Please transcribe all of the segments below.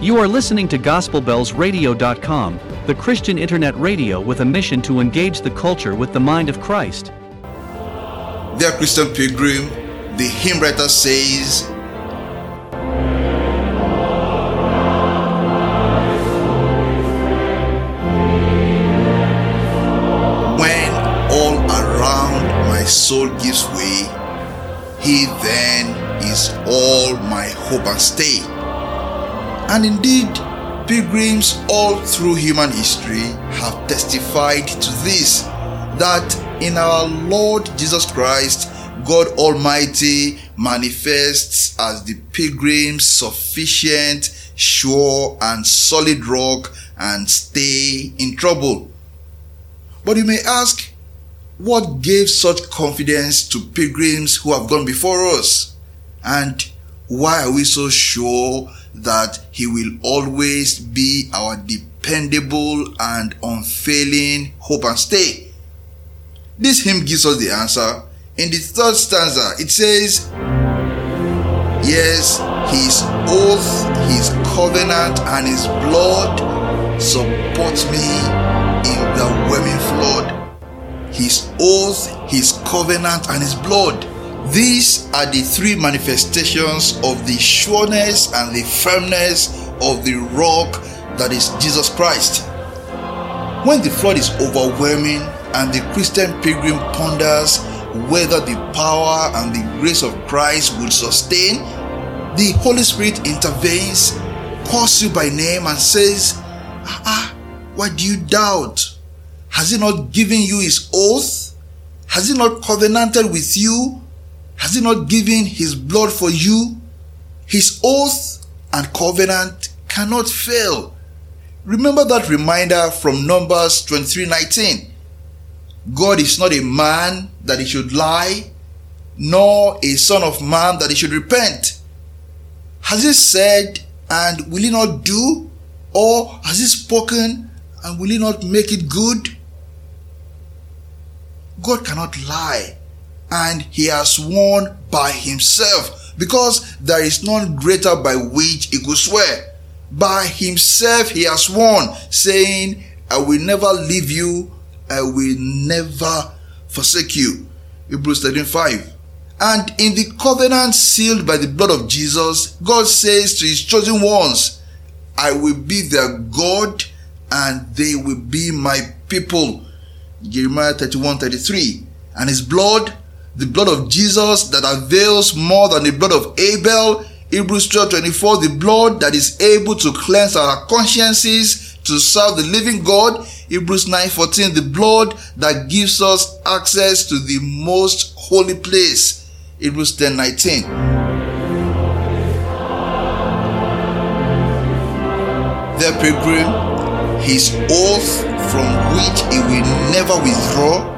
You are listening to GospelBellsRadio.com, the Christian internet radio with a mission to engage the culture with the mind of Christ. Dear Christian Pilgrim, the hymn writer says, When all around my soul gives way, He then is all my hope and stay. And indeed, pilgrims all through human history have testified to this that in our Lord Jesus Christ, God Almighty manifests as the pilgrim's sufficient, sure, and solid rock and stay in trouble. But you may ask, what gave such confidence to pilgrims who have gone before us? And why are we so sure that He will always be our dependable and unfailing hope and stay? This hymn gives us the answer. In the third stanza, it says, Yes, His oath, His covenant, and His blood support me in the whelming flood. His oath, His covenant, and His blood. These are the three manifestations of the sureness and the firmness of the rock that is Jesus Christ. When the flood is overwhelming and the Christian pilgrim ponders whether the power and the grace of Christ will sustain, the Holy Spirit intervenes, calls you by name, and says, Ah, why do you doubt? Has he not given you his oath? Has he not covenanted with you? Has he not given his blood for you? His oath and covenant cannot fail. Remember that reminder from Numbers 23:19. God is not a man that he should lie, nor a son of man that he should repent. Has he said and will he not do? Or has he spoken and will he not make it good? God cannot lie, and he has sworn by himself, because there is none greater by which he could swear. By himself he has sworn, saying, I will never leave you, I will never forsake you. Hebrews 13 5. And in the covenant sealed by the blood of Jesus, God says to his chosen ones, I will be their God and they will be my people. Jeremiah 31 33. And his blood, the blood of Jesus that avails more than the blood of Abel. Hebrews 12 24. The blood that is able to cleanse our consciences to serve the living God. Hebrews 9 14. The blood that gives us access to the most holy place. Hebrews 10 19. Their pilgrim, his oath from which he will never withdraw,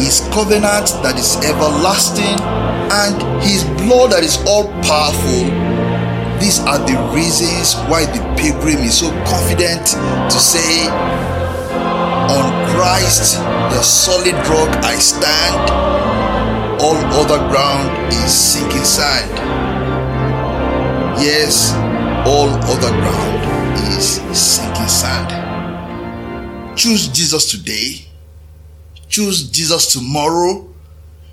his covenant that is everlasting, and his blood that is all powerful. These are the reasons why the pilgrim is so confident to say, On Christ, the solid rock, I stand. All other ground is sinking sand. Yes, all other ground is sinking sand. Choose Jesus today. Choose Jesus tomorrow.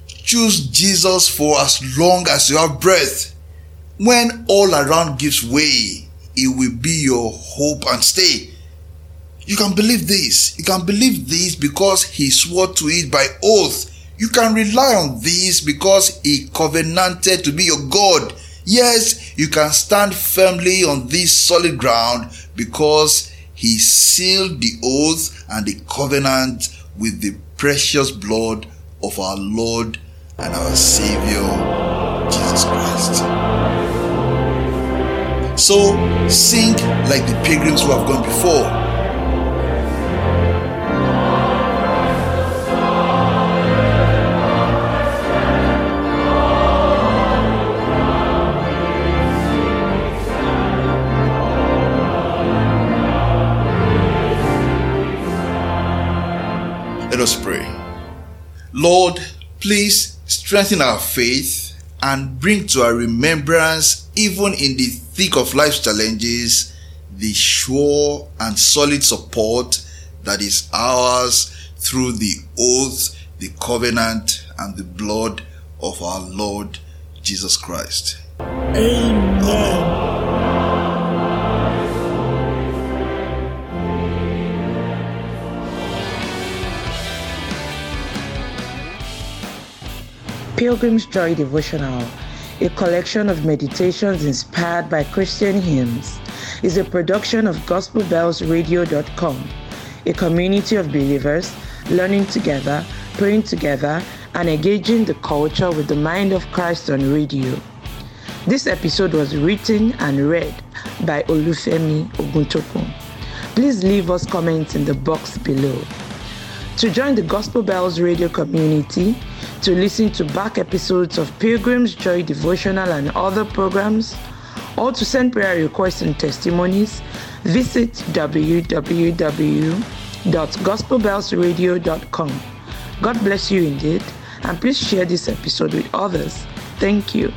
Choose Jesus for as long as you have breath. When all around gives way, it will be your hope and stay. You can believe this. You can believe this because he swore to it by oath. You can rely on this because he covenanted to be your God. Yes, you can stand firmly on this solid ground because he sealed the oath and the covenant with the precious blood of our Lord and our Savior, Jesus Christ. So sing like the pilgrims who have gone before. Let us pray. Lord, please strengthen our faith and bring to our remembrance, even in the thick of life's challenges, the sure and solid support that is ours through the oath, the covenant, and the blood of our Lord Jesus Christ. Amen. Pilgrim's Joy Devotional, a collection of meditations inspired by Christian hymns, is a production of GospelBellsRadio.com, a community of believers learning together, praying together, and engaging the culture with the mind of Christ on radio. This episode was written and read by Olufemi Oguntokun. Please leave us comments in the box below. To join the Gospel Bells radio community, to listen to back episodes of Pilgrim's Joy Devotional and other programs, or to send prayer requests and testimonies, visit www.gospelbellsradio.com. God bless you indeed, and please share this episode with others. Thank you.